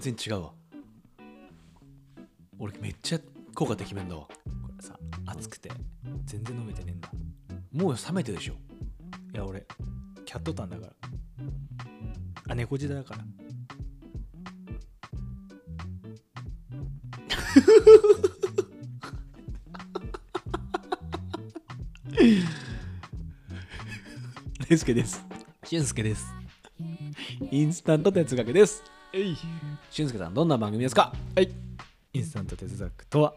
全然違うわ。俺めっちゃ効果てきめんだわ。これさ熱くて全然飲めてねえんだ。もう冷めてるでしょ。いや俺キャットタンだから。あ猫舌だから。レスケです。俊介です。インスタント哲学ですえい。俊介さんどんな番組ですか？はい。インスタント哲学とは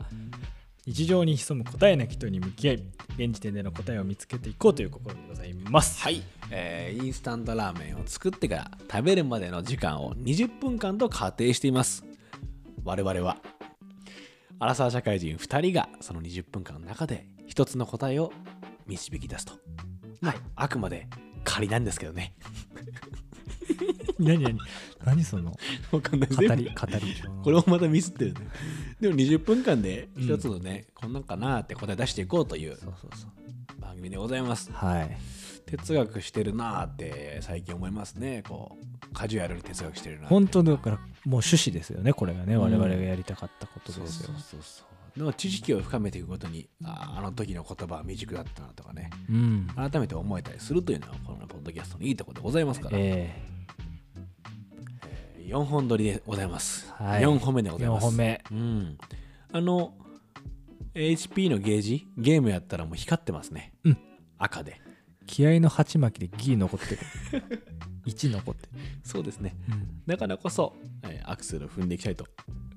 日常に潜む答えなき人に向き合い現時点での答えを見つけていこうという試みでございます。はい、えーインスタントラーメンを作ってから食べるまでの時間を20分間と仮定しています。我々はアラサー社会人2人がその20分間の中で一つの答えを導き出すと。まあ、あくまで仮なんですけどね 何何何その？わかんない。語り語り。これもまたミスってるね。でも20分間で一つのね、こんなんかなって答え出していこうという番組でございます。はい。哲学してるなーって最近思いますね。こうカジュアルに哲学してるな本当だからもう趣旨ですよねこれがね、うん。我々がやりたかったことですよ。そうそうそうでも知識を深めていくごとにあーあの時の言葉は未熟だったなとかね。うん。改めて思えたりするというのはこのポッドキャストのいいところでございますから、え4本撮りでございます、はい。4本目でごー、4ざいます。本目。うん。あの HP のゲージゲームやったらもう光ってますね、うん。赤で。気合の鉢巻きでギー残ってる。1残ってる、そうですね。うん。だからこそ、えーアクセルを踏んでいきたいと。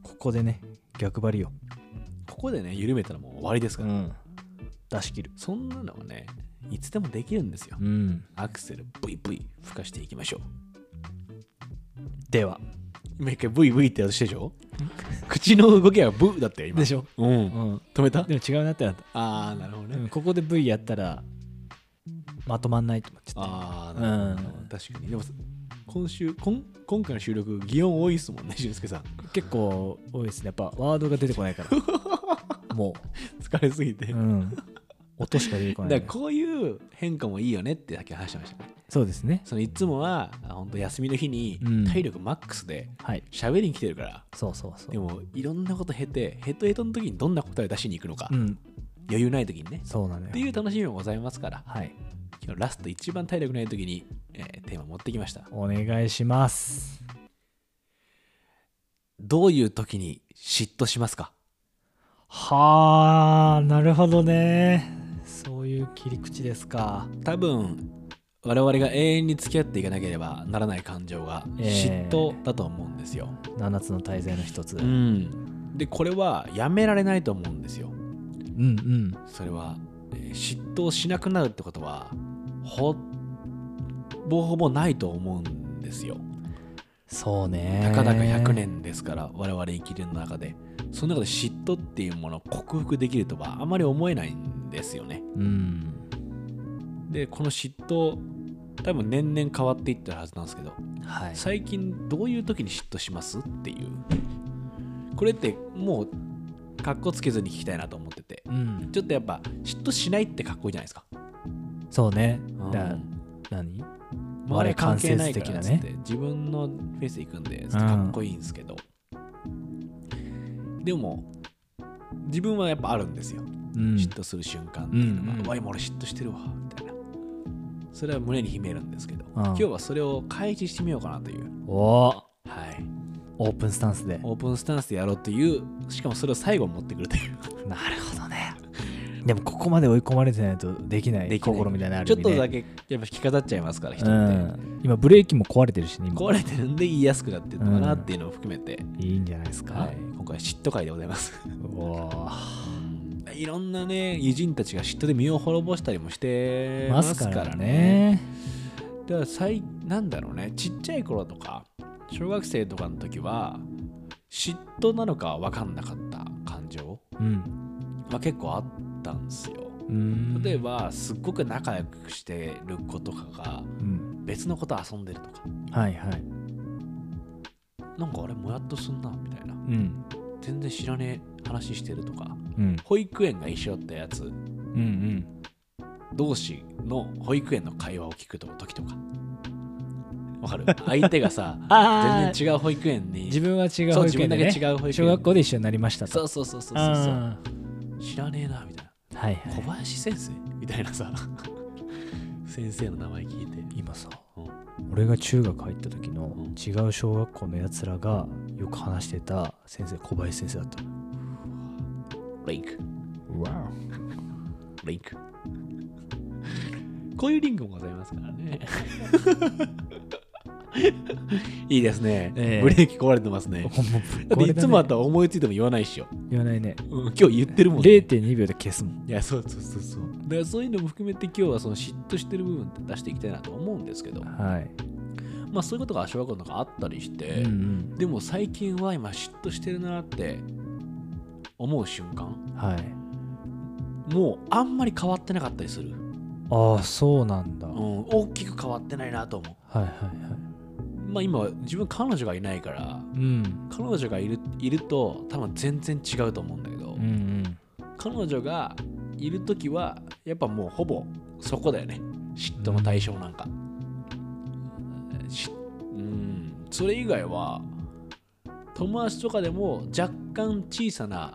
ここでね逆張りよ、ここでね緩めたらもう終わりですから、ん、出し切る。そんなのはねいつでもできるんですよ、うん。アクセルブイブイ吹かしていきましょうでは。今一回ブイブイってやつしてでしょ？口の動きはブーだったよ今。でしょ、うん。うん、止めた？でも違うなってなった、ああなるほどね、うん、ここで V やったらまとまんないと思っちゃっああなるほど、うん。確かに。でも今週今今回の収録擬音多いっすもんね俊介さん。た結構多いですね。やっぱワードが出てこないから。も疲れすぎて、う、うん、音しか出てこないだからこういう変化もいいよねってさっき話してました。ねそうですね。そのいつもは本当休みの日にうん。体力マックスではい。喋りに来てるから、そうそうそう。でもいろんなこと経てヘトヘトの時にどんな答えを出しに行くのか、うん。余裕ない時にね。そうなのよ。っていう楽しみもございますから。はい。今日ラスト一番体力ない時に、えーテーマ持ってきました。お願いします。どういう時に嫉妬しますか？はあなるほどねそういう切り口ですか。多分我々が永遠に付き合っていかなければならない感情がえー嫉妬だと思うんですよ、7つの大罪の一つ。ううん。んでこれはやめられないと思うんですよ。うんそれは、えー嫉妬しなくなるってことはほぼほぼないと思うんですよ。そうね。たかだか100年ですから我々生きる中で。その中で嫉妬っていうものを克服できるとはあまり思えないんですよね。うん。でこの嫉妬多分年々変わっていってるはずなんですけどはい。最近どういう時に嫉妬しますっていう？これってもうかっこつけずに聞きたいなと思ってて。うん。ちょっとやっぱ嫉妬しないってかっこいいじゃないですか。そうね。うん。だ何？周り関係ない我からねて自分のフェイスで行くんでかっこいいんですけど、でも自分はやっぱあるんですよ、うん嫉妬する瞬間っていうのが、うんうん。うわ今俺嫉妬してるわみたいな。それは胸に秘めるんですけど、うん。今日はそれを開示してみようかなという。おー。はい。オープンスタンスで。オープンスタンスでやろうというしかもそれを最後に持ってくるという。なるほどね。でもここまで追い込まれてないとできない心みたい。なのあるちょっとだけけやっぱ引き飾っちゃいますから人って、うん、今ブレーキも壊れてるしね今。壊れてるんで言いやすくなってるのかなっていうのを含めて、いいんじゃないですか、はい、今回は嫉妬会でございます。おーいろんなね偉人たちが嫉妬で身を滅ぼしたりもしてまますすからね。ねだから最なんだろうねちっちゃい頃とか小学生とかの時は嫉妬なのかは分かんなかった感情うん。が結構あったんですよ。うん。例えばすっごく仲良くしてる子とかがうん。別の子と遊んでるとか。はいはい。なんかあれもやっとすんなみたいな。うん。全然知らねえ話してるとかうん。保育園が一緒だったやつ。うんうん。同士の保育園の会話を聞くと時とか。わかる？相手がさ あ全然違う保育園に自分は違うそう保自分だけ違う保育園。小学校で一緒になりましたと。そうそうそうそうそうあ知らねえなみたいーはいな小はい。林先生？みたいなさ。先生の名前聞いて。今さ、うん。俺が中学入った時のうん。違う小学校のやつらがよく話してた先生小林先生だったリンクわリンクこういうリンクもございますからね。いいですね、ええ。ブレーキ壊れてますね。も うだっていつもあったら思いついても言わないっしょ、言わないね。うん、今日言ってるもんね。0.2秒で消すもん。いやそうそうそうそう。だからそういうのも含めて今日はその嫉妬してる部分って出していきたいなと思うんですけど。はい、まあそういうことが小学校の中あったりして、うんうん、でも最近は今嫉妬してるなって思う瞬間？はい。もうあんまり変わってなかったりする、ああそうなんだ、うん、はい大きく変わってないなと思う。はいはいまあ今自分彼女がいないからうん。彼女がいるいると多分全然違うと思うんだけど、うんうん。彼女がいる時はやっぱもうほぼそこだよね。嫉妬の対象なんか、しうん。それ以外は友達とかでも若干小さな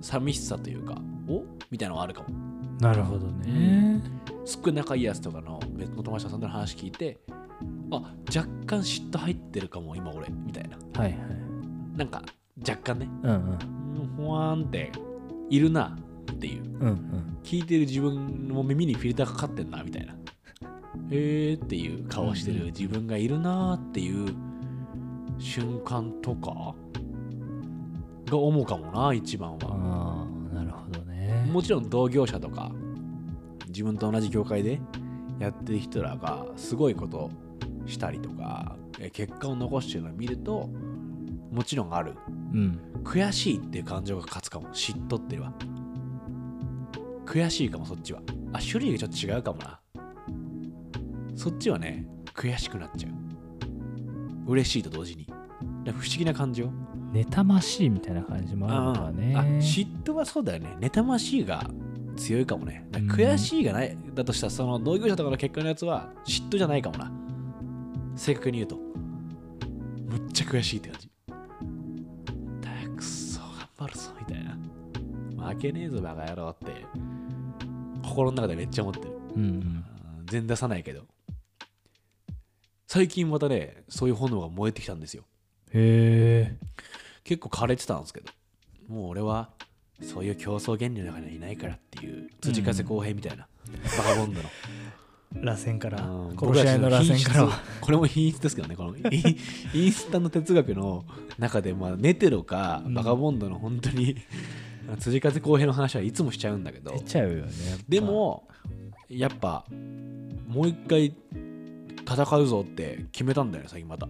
寂しさというかお？みたいなのがあるかも。なるほどね、すっごい仲いいやつとかの別の友達と遊んでる話聞いてあ若干嫉妬入ってるかも今俺。みたいな。はいはい。なんか若干ね。うんうん。うんほわーんっているなっていう。うんうん。聞いてる自分の耳にフィルターかかってんなみたいな。へーっていう顔してる自分がいるなーっていう瞬間とかが思うかもな一番は。なるほどね。もちろん同業者とか自分と同じ業界でやってる人らがすごいことしたりとかえ結果を残してるのを見るともちろんある。うん。悔しいっていう感情が勝つかも。嫉妬っては悔しいかもそっちは。あ種類がちょっと違うかもな。そっちはね悔しくなっちゃう。嬉しいと同時に。不思議な感情妬ましいみたいな感じもあるのかね。あ嫉妬はそうだよね。妬ましいが強いかもね。悔しいがない、だとしたらその同業者とかの結果のやつは嫉妬じゃないかもな。正確に言うと。むっちゃ悔しいって感じ。たくそ頑張るぞみたいな。負けねえぞバカ野郎って心の中でめっちゃ思ってる。うんうん。うん全然出さないけど。最近またねそういう炎が燃えてきたんですよ。へえ結構枯れてたんですけどもう俺はそういう競争原理の中にはいないからっていう辻風公平みたいな、バカボンドの。螺旋からうん。殺し合いの螺旋から。これも品質ですけどねこのインスタの哲学の中でまあネテロかうん。バカボンドの本当に、辻風公平の話はいつもしちゃうんだけど。出ちゃうよねでもやっぱもう一回戦うぞって決めたんだよね最近また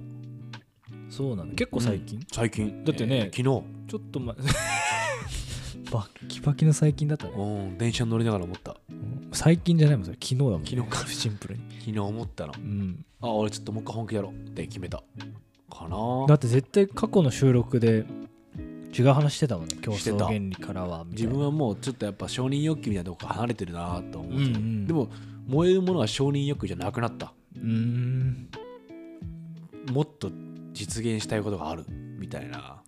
そうなの結構最近、最近。だってねえー昨日？ちょっとま バッキバキの最近だったね。うん電車に乗りながら思った。最近じゃないもんそれ。昨日だもん、ね、昨日か。シンプルに。昨日思ったのうん。あ俺ちょっともう一回本気やろうって決めた。かなだって絶対過去の収録で違う話してたもんね。てた。争原理からは自分はもうちょっとやっぱ承認欲求みたいなとこから離れてるなと思って、うんうん。でも燃えるものは承認欲求じゃなくなった。うーん。もっと実現したいことがあるみたいな。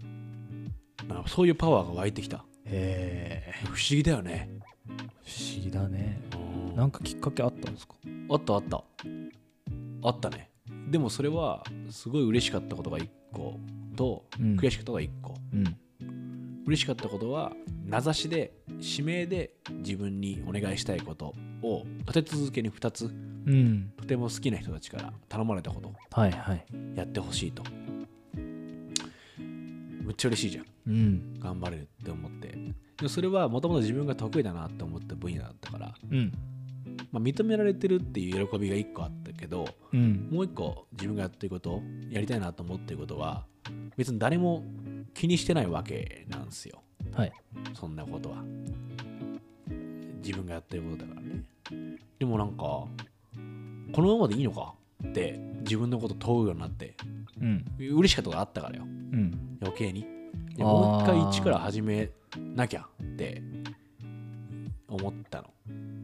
なんかそういうパワーが湧いてきた。へえ。不思議だよね。不思議だね。うん。なんかきっかけあったんですか？あったあった。あったね。でもそれはすごい嬉しかったことが1個と、うん。悔しかったことが1個。うん。嬉しかったことは名指しで指名で自分にお願いしたいことを立て続けに2つうん。とても好きな人たちから頼まれたこと。はいはい。やってほしいとむっちゃ嬉しいじゃん。うん。頑張れるって思って。でもそれはもともと自分が得意だなって思った分野だったから、うん。まあ、認められてるっていう喜びが1個あったけどうん。もう1個自分がやってることやりたいなと思ってることは別に誰も気にしてないわけなんですよ。はい。そんなことは。自分がやってることだからね。でもなんかこのままでいいのかって自分のこと問うようになってうん。嬉しかったことがあったからよ。うん。余計に。もう一回一から始めなきゃって思ったの。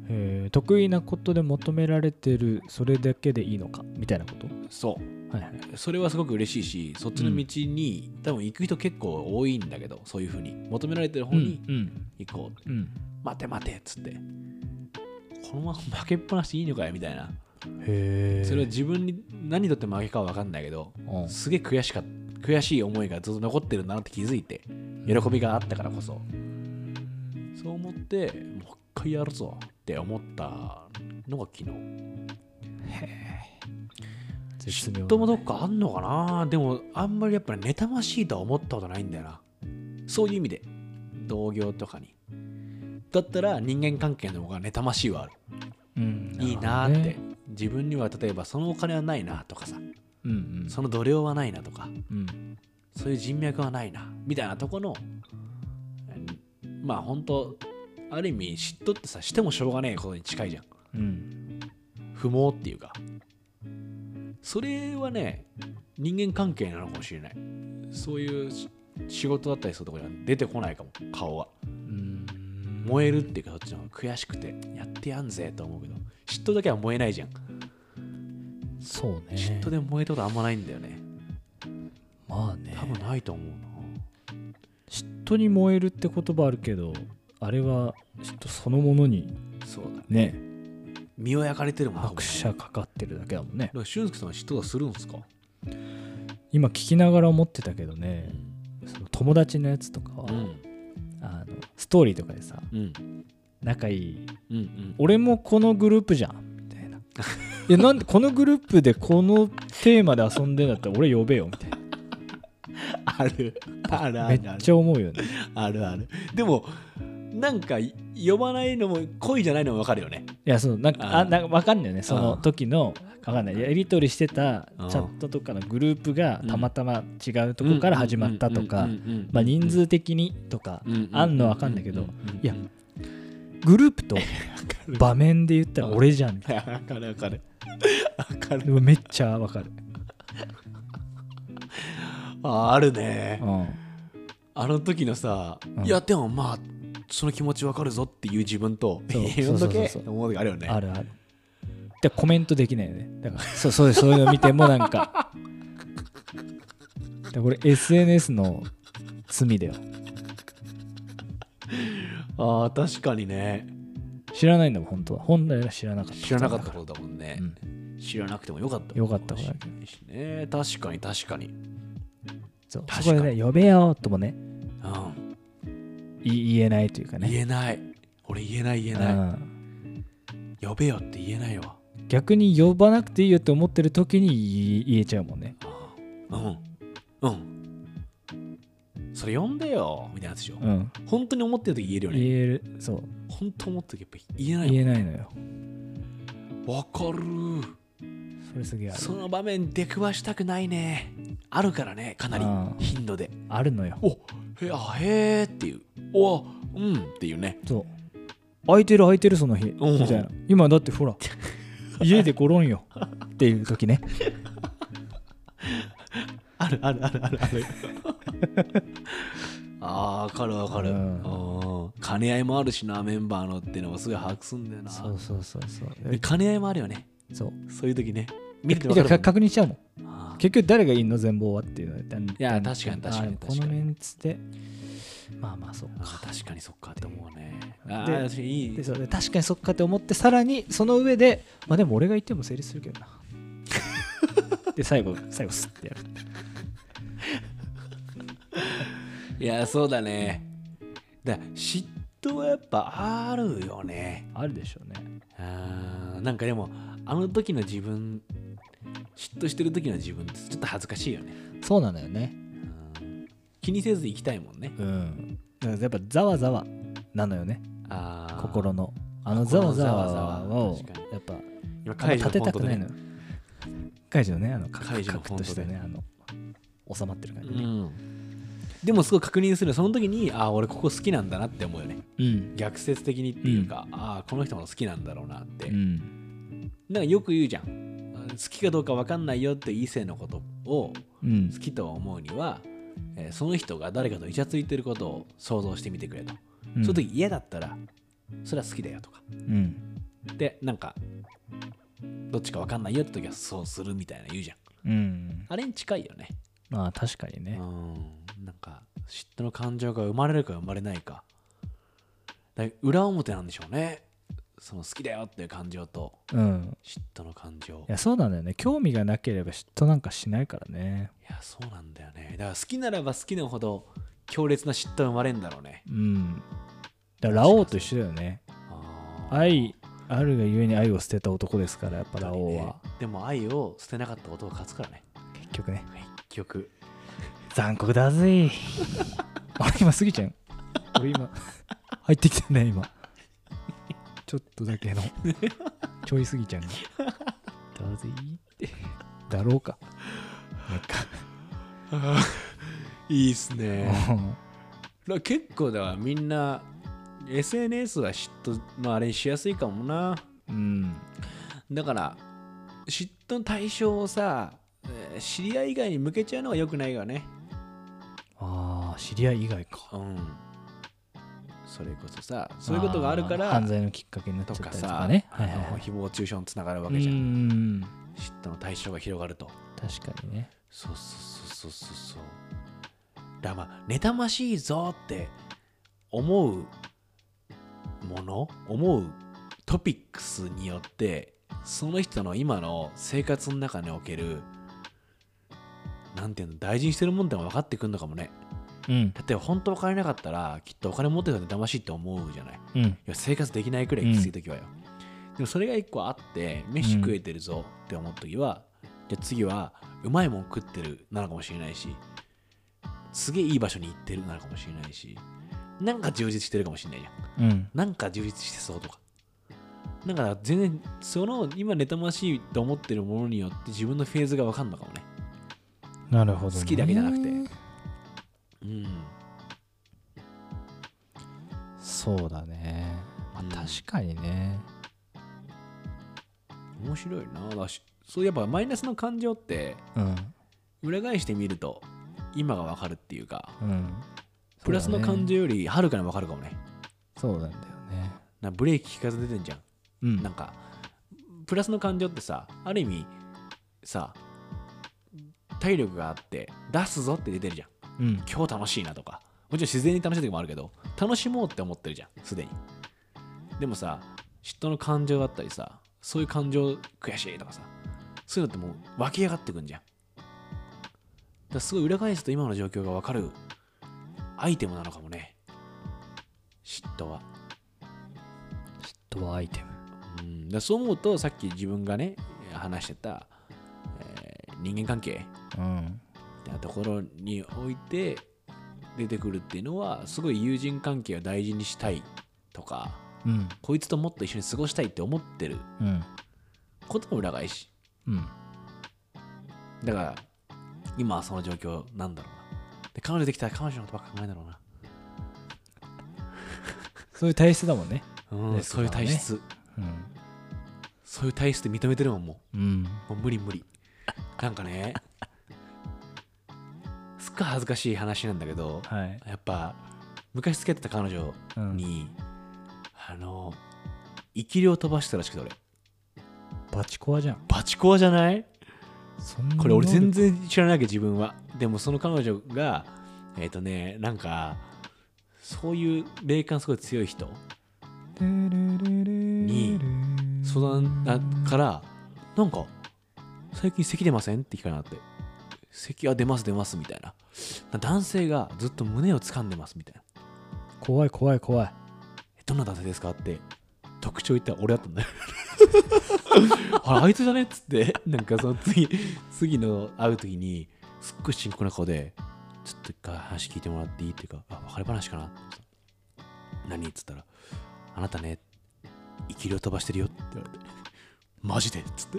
へえ得意なことで求められてるそれだけでいいのか？みたいなこと？そう。はいはい。それはすごく嬉しいしそっちの道に、多分行く人結構多いんだけどそういうふうに。求められてる方にうん行こう、うん。待て待てっつって。このまま負けっぱなしでいいのかよみたいなそれは自分に何にとって負けかは分かんないけどうん。すげえ悔しか悔しい思いがずっと残ってるなって気づいて喜びがあったからこそ。そう思ってもう一回やるぞって思ったのが昨日。絶妙ともどっかあんのかな？でもあんまりやっぱり妬ましいとは思ったことないんだよな。そういう意味で。同業とかに。だったら人間関係の方が妬ましいはある。うん。いいなーって、ね自分には例えばそのお金はないなとかさうんうん。その度量はないなとかうん。そういう人脈はないなみたいなとこのうんまあ本当ある意味嫉妬ってさしてもしょうがないことに近いじゃん。うん。不毛っていうか。それはね人間関係なのかもしれない。そういうし仕事だったりするところには出てこないかも顔がうん燃えるっていうかそっちの方が悔しくてやってやんぜと思うけど嫉妬だけは燃えないじゃん。そうね。嫉妬で燃えたことあんまないんだよね。まあね。多分ないと思う嫉妬に燃えるって言葉あるけどあれは嫉妬そのものになそうだね。身を焼かれてるもん拍車かかってるだけだもんね。だから俊介さんは嫉妬はするんですか、今聞きながら思ってたけどね。その友達のやつとかは、うんあのストーリーとかでさうん。仲いいうんうん俺もこのグループじゃんみたいな。いやなんでこのグループでこのテーマで遊んでんだったら俺呼べよみたい ある。あるなあるある。めっちゃ思うよね。あるある。でもなんか呼ばないのも恋じゃないのも分かるよね。いやそうなんかああなんか分かんないよねその時の分かんない。やり取りしてたうんチャットとかのグループがたまたま違うとこから始まったとか人数的にとかあんの分かんないけどいやグループと場面で言ったら俺じゃんみたい分かる分かる分かるなめっちゃ分かる、ああるねうん、あの時のさ、うんいやでもまあその気持ち分かるぞっていう自分とそう。けそうそうそうって思う時あるよね。あるある。でコメントできないよね。だから。そうそうそういうの見てもなんか。でこれ SNS の罪だよ。ああ確かにね。知らないんだもん本当は。本来は知らなかった。知らなかったことだもんね、うん。知らなくてもよかった。よかったかもしれないしね。確かに確かに。そう。確かに。そこでね呼べよともね言えないというかね。言えない。俺言えない言えない。うん。呼べよって言えないわ。逆に呼ばなくていいよって思ってる時に言えちゃうもんね。うん。うん。それ呼んでよ。みたいなやつでしょ、うん。本当に思ってる時言えるよ言ねえる。そう。本当思ってる時やっぱ言えない言えないのよ。わわかる。それすげえその場面出くわしたくないね。あるからねかなり。頻度で。あるのよ。おへあへーっていうおうんっていうね。そう。空いてる空いてるその日。う。んみたいな。今だってほら 家でゴロンよ。っていう時ね。あるあるあるある。ある あーわかるわかる、うん。う。ん兼ね合いもあるしなメンバーのっていうのがすごい把握すんだよな。そうそうそうそう。で兼ね合いもあるよね。そう。そういう時ね。見ててわじゃあかかるもん。確認しちゃうもん。結局誰がいいの全貌はっていうのいや確かに確かにこ確かにのメンツでまあまあそうあかー確かにそっかって思うね。であー確かにいい。でそうで確かにそっかって思ってさらにその上でまあでも俺が言っても成立するけどな。で最後最後スッてやる。いやそうだね。だ嫉妬はやっぱあるよね。あるでしょうね。あーなんかでもあの時の自分嫉妬してる時の自分ってちょっと恥ずかしいよね。そうなのよね。うん気にせず生きたいもんね。うん。だからやっぱざわざわなのよね。あー。心の。あのざわざわ心のざわざわ。を確かに。やっぱ今あんま立てたくないねのよ。カイジのねあのカカイジのクカクとしてねあの収まってる感じね。うん。でもすごい確認するその時にああ俺ここ好きなんだなって思うよね。うん。逆説的にっていうか、ああこの人も好きなんだろうなって、うん。なんかよく言うじゃん。あ好きかどうか分かんないよって異性のことをうん。好きと思うには、えーその人が誰かとイチャついてることを想像してみてくれと、うん。その時嫌だったらそれは好きだよとか。うん。でなんかどっちか分かんないよって時はそうするみたいな言うじゃん。うん。あれに近いよね。まあ確かにね。うん。なんか嫉妬の感情が生まれるか生まれないか。だ裏表なんでしょうね。その好きだよっていう感情と。うん。嫉妬の感情。いやそうなんだよね。興味がなければ嫉妬なんかしないからね。いやそうなんだよねだから好きならば好きなほど強烈な嫉妬が生まれるんだろうね。うん。だからラオウと一緒だよね。愛あるがゆえに愛を捨てた男ですからやっぱラオウは。でも愛を捨てなかった男が勝つからね。結局ね。結局。残酷だぜ。あれ今過ぎちゃう。俺今入ってきたね今。ちょっとだけの。ちょい過ぎちゃんがだぜだろうか。なんか いいっすね。結構だからみんな SNS は嫉妬のあれにしやすいかもな。うん。だから嫉妬の対象をさえー知り合い以外に向けちゃうのが良くないよね。ああ知り合い以外か。うん。それこそさそういうことがあるからー犯罪のきっかけになっちゃったりととかねはいはいはい。誹謗中傷につながるわうけじゃん。ん。嫉妬の対象が広がると。確かにね。そうそうそうそうそうそう。だからまあ妬ましいぞって思うもの思うトピックスによってその人の今の生活の中におけるなんていうの大事にしてるもんって分かってくるのかもね。うん。例えば本当お金なかったらきっとお金持ってたら妬ましいって思うじゃない。いうん。や生活できないくらいきつい時はよ、でもそれが一個あって飯食えてるぞって思う時は、じゃあ次はうまいもん食ってるなのかもしれないしすげえいい場所に行ってるなのかもしれないしなんか充実してるかもしれないじゃん。うん。なんか充実してそうとか。なんか全然その今妬ましいと思ってるものによって自分のフェーズが分かんのかもね。なるほどね。好きだけじゃなくて。うん。そうだね、まあうん。確かにね。面白いなだしそうやっぱマイナスの感情ってうん。裏返してみると今が分かるっていうかうん。プラスの感情よりはるかに分かるかもね。そうなんだよね。なブレーキ効かず出てんじゃん。うん。なんかプラスの感情ってさある意味さ体力があって出すぞって出てるじゃん。うん。今日楽しいなとか。もちろん自然に楽しい時もあるけど楽しもうって思ってるじゃん。すでに。でもさ嫉妬の感情だったりさそういう感情悔しいとかさそういうのってもう湧き上がってくんじゃん。だすごい裏返すと今の状況が分かるアイテムなのかもね。嫉妬は。嫉妬はアイテム。うん、だそう思うとさっき自分がね話してた、えー人間関係うん。みたいなところにおいて出てくるっていうのはすごい友人関係を大事にしたいとかうん。こいつともっと一緒に過ごしたいって思ってるうん。ことの裏返しうん。だから今はその状況なんだろうな。で彼女できたら彼女のことばっか考えるんだろうな。そういう体質だもんね。うん、そういう体質、うん。そういう体質で認めてるもんもう。ん。うもう無理無理。なんかね すっごい恥ずかしい話なんだけどはい。やっぱ昔付き合ってた彼女うん。に、あの生き量飛ばしてたらしくて俺バチコアじゃん。バチコアじゃない？これ俺全然然知らないわけ自分は。でもその彼女がえっ、とねなんかそういう霊感すごい強い人に相談あからなんか最近咳出ません？って聞かれなって。咳は出ます出ますみたいな。男性がずっと胸を掴んでますみたいな。怖い怖い怖い。えどんな男性ですか？って特徴言ったら俺だったんだよ あれあいつじゃね？っつって。なんかその次次の会う時にすっごい深刻な顔でちょっと一回話聞いてもらっていい？っていうかあ別れ話かな？何？っつったらあなたね生き量飛ばしてるよって言われて。マジで？っつって。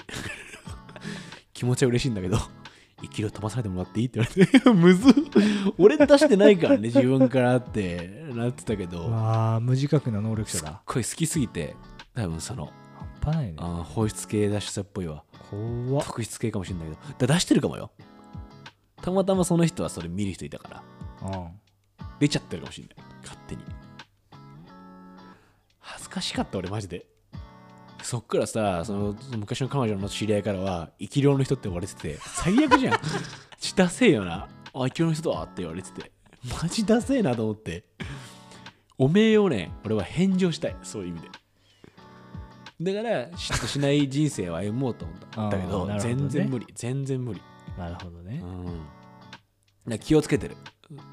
気持ちは嬉しいんだけど生き量飛ばされてもらっていい？って言われて。むずっ。俺出してないからね自分からってなってたけど。わあ無自覚な能力者すっだごい好きすぎて多分その半端ないね。あー放出系出しさっぽいわ。怖っ。特質系かもしれないけど。だ出してるかもよ。たまたまその人はそれ見る人いたから。うん。出ちゃってるかもしれない。勝手に。恥ずかしかった俺マジで。好そっからさその昔の彼女の知り合いからは生き量の人って言われてて最悪じゃん。血ダセえよな。あ生き量の人だって言われてて。マジダセえなと思って。おめえをね俺は返上したい。そういう意味でだから嫉妬しない人生を歩もうと思ったんだけどね。全然無理。全然無理。なるほどね。うん。気をつけてる。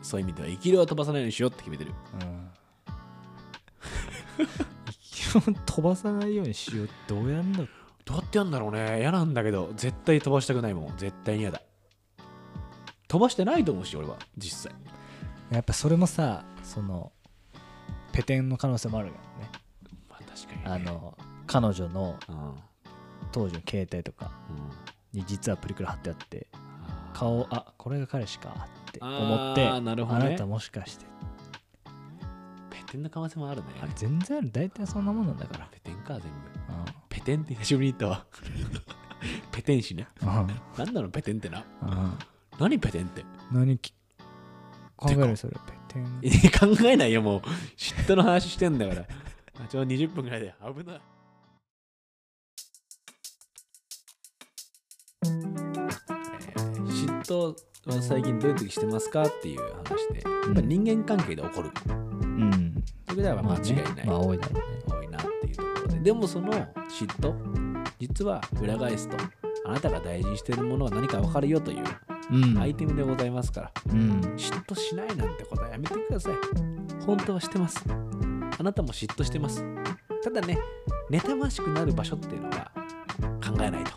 そういう意味では生き量は飛ばさないようにしようって決めてる。うん。勢い飛ばさないようにしようってどうやんだどうやってやんだろうね。嫌なんだけど絶対飛ばしたくないもん。絶対に嫌だ。飛ばしてないと思うし俺は。実際。やっぱそれもさそのペテンの可能性もあるからね。まあ確かに、ね、あの彼女の当時の携帯とかに実はプリクラ貼ってあって顔あこれが彼氏かって思ってあーなるほどね。あなたもしかして。ペテンの可能性もあるね。全然ある。大体そんなもんなんだから。ペテンか全部。うペテンって久しぶりに言ったわ。ペテン師ね。ん。うん何なの？ペテンってな。うん。何ペテンって？何き考える？それペテン。考えないよもう。嫉妬の話してんだから。あちょうど20分ぐらいで。危ないー嫉妬は最近どういう時してますかっていう話で、やっぱ人間関係で起こる。うんそれでは間違いない。まあ多いだろうね多いなっていうところで。でもその嫉妬、実は裏返すと、あなたが大事にしているものは何か分かるよといううんアイテムでございますから、うん嫉妬しないなんてことはやめてください。本当はしてます。あなたも嫉妬してます。ただね、妬ましくなる場所っていうのは考えないと。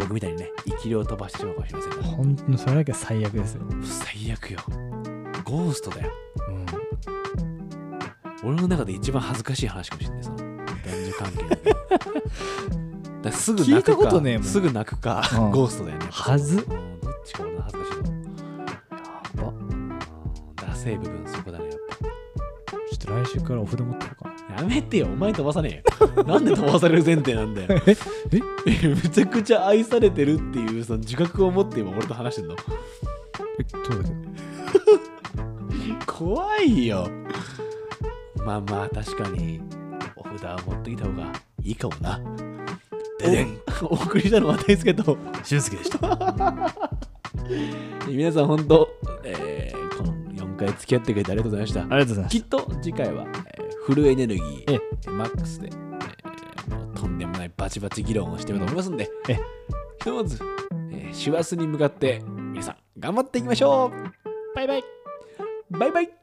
僕みたいにね、生き量を飛ばしてしまうかもしれません。本当にそれだけは最悪ですよ、最悪よ。ゴーストだよ。うん、俺の中で一番恥ずかしい話かもしれない、その男女関係の。だすぐ泣くかねすぐ泣くか、うんゴーストだよね。はずうんどっちか俺の恥ずかしいの。やばうんダセい部分そこだね、やっぱ。ちょっと来週からお札持っやめてよ、お前飛ばさねえよ。なんで飛ばされる前提なんだよ。え？え？めちゃくちゃ愛されてるっていうその自覚を持って今俺と話してんの？えそうだけど怖いよ。まあまあ確かにお札を持ってきた方がいいかもな。ででんお送りしたのは大輔と俊介でした 皆さん本当、えーこの4回付き合ってくれてありがとうございました。ありがとうございましきっと次回は、えーフルエネルギー、えマックスで、えーもうとんでもないバチバチ議論をしてみようと思いますんで、え。ひとまず、えー師走に向かって皆さん頑張っていきましょう。バイバイ。バイバイ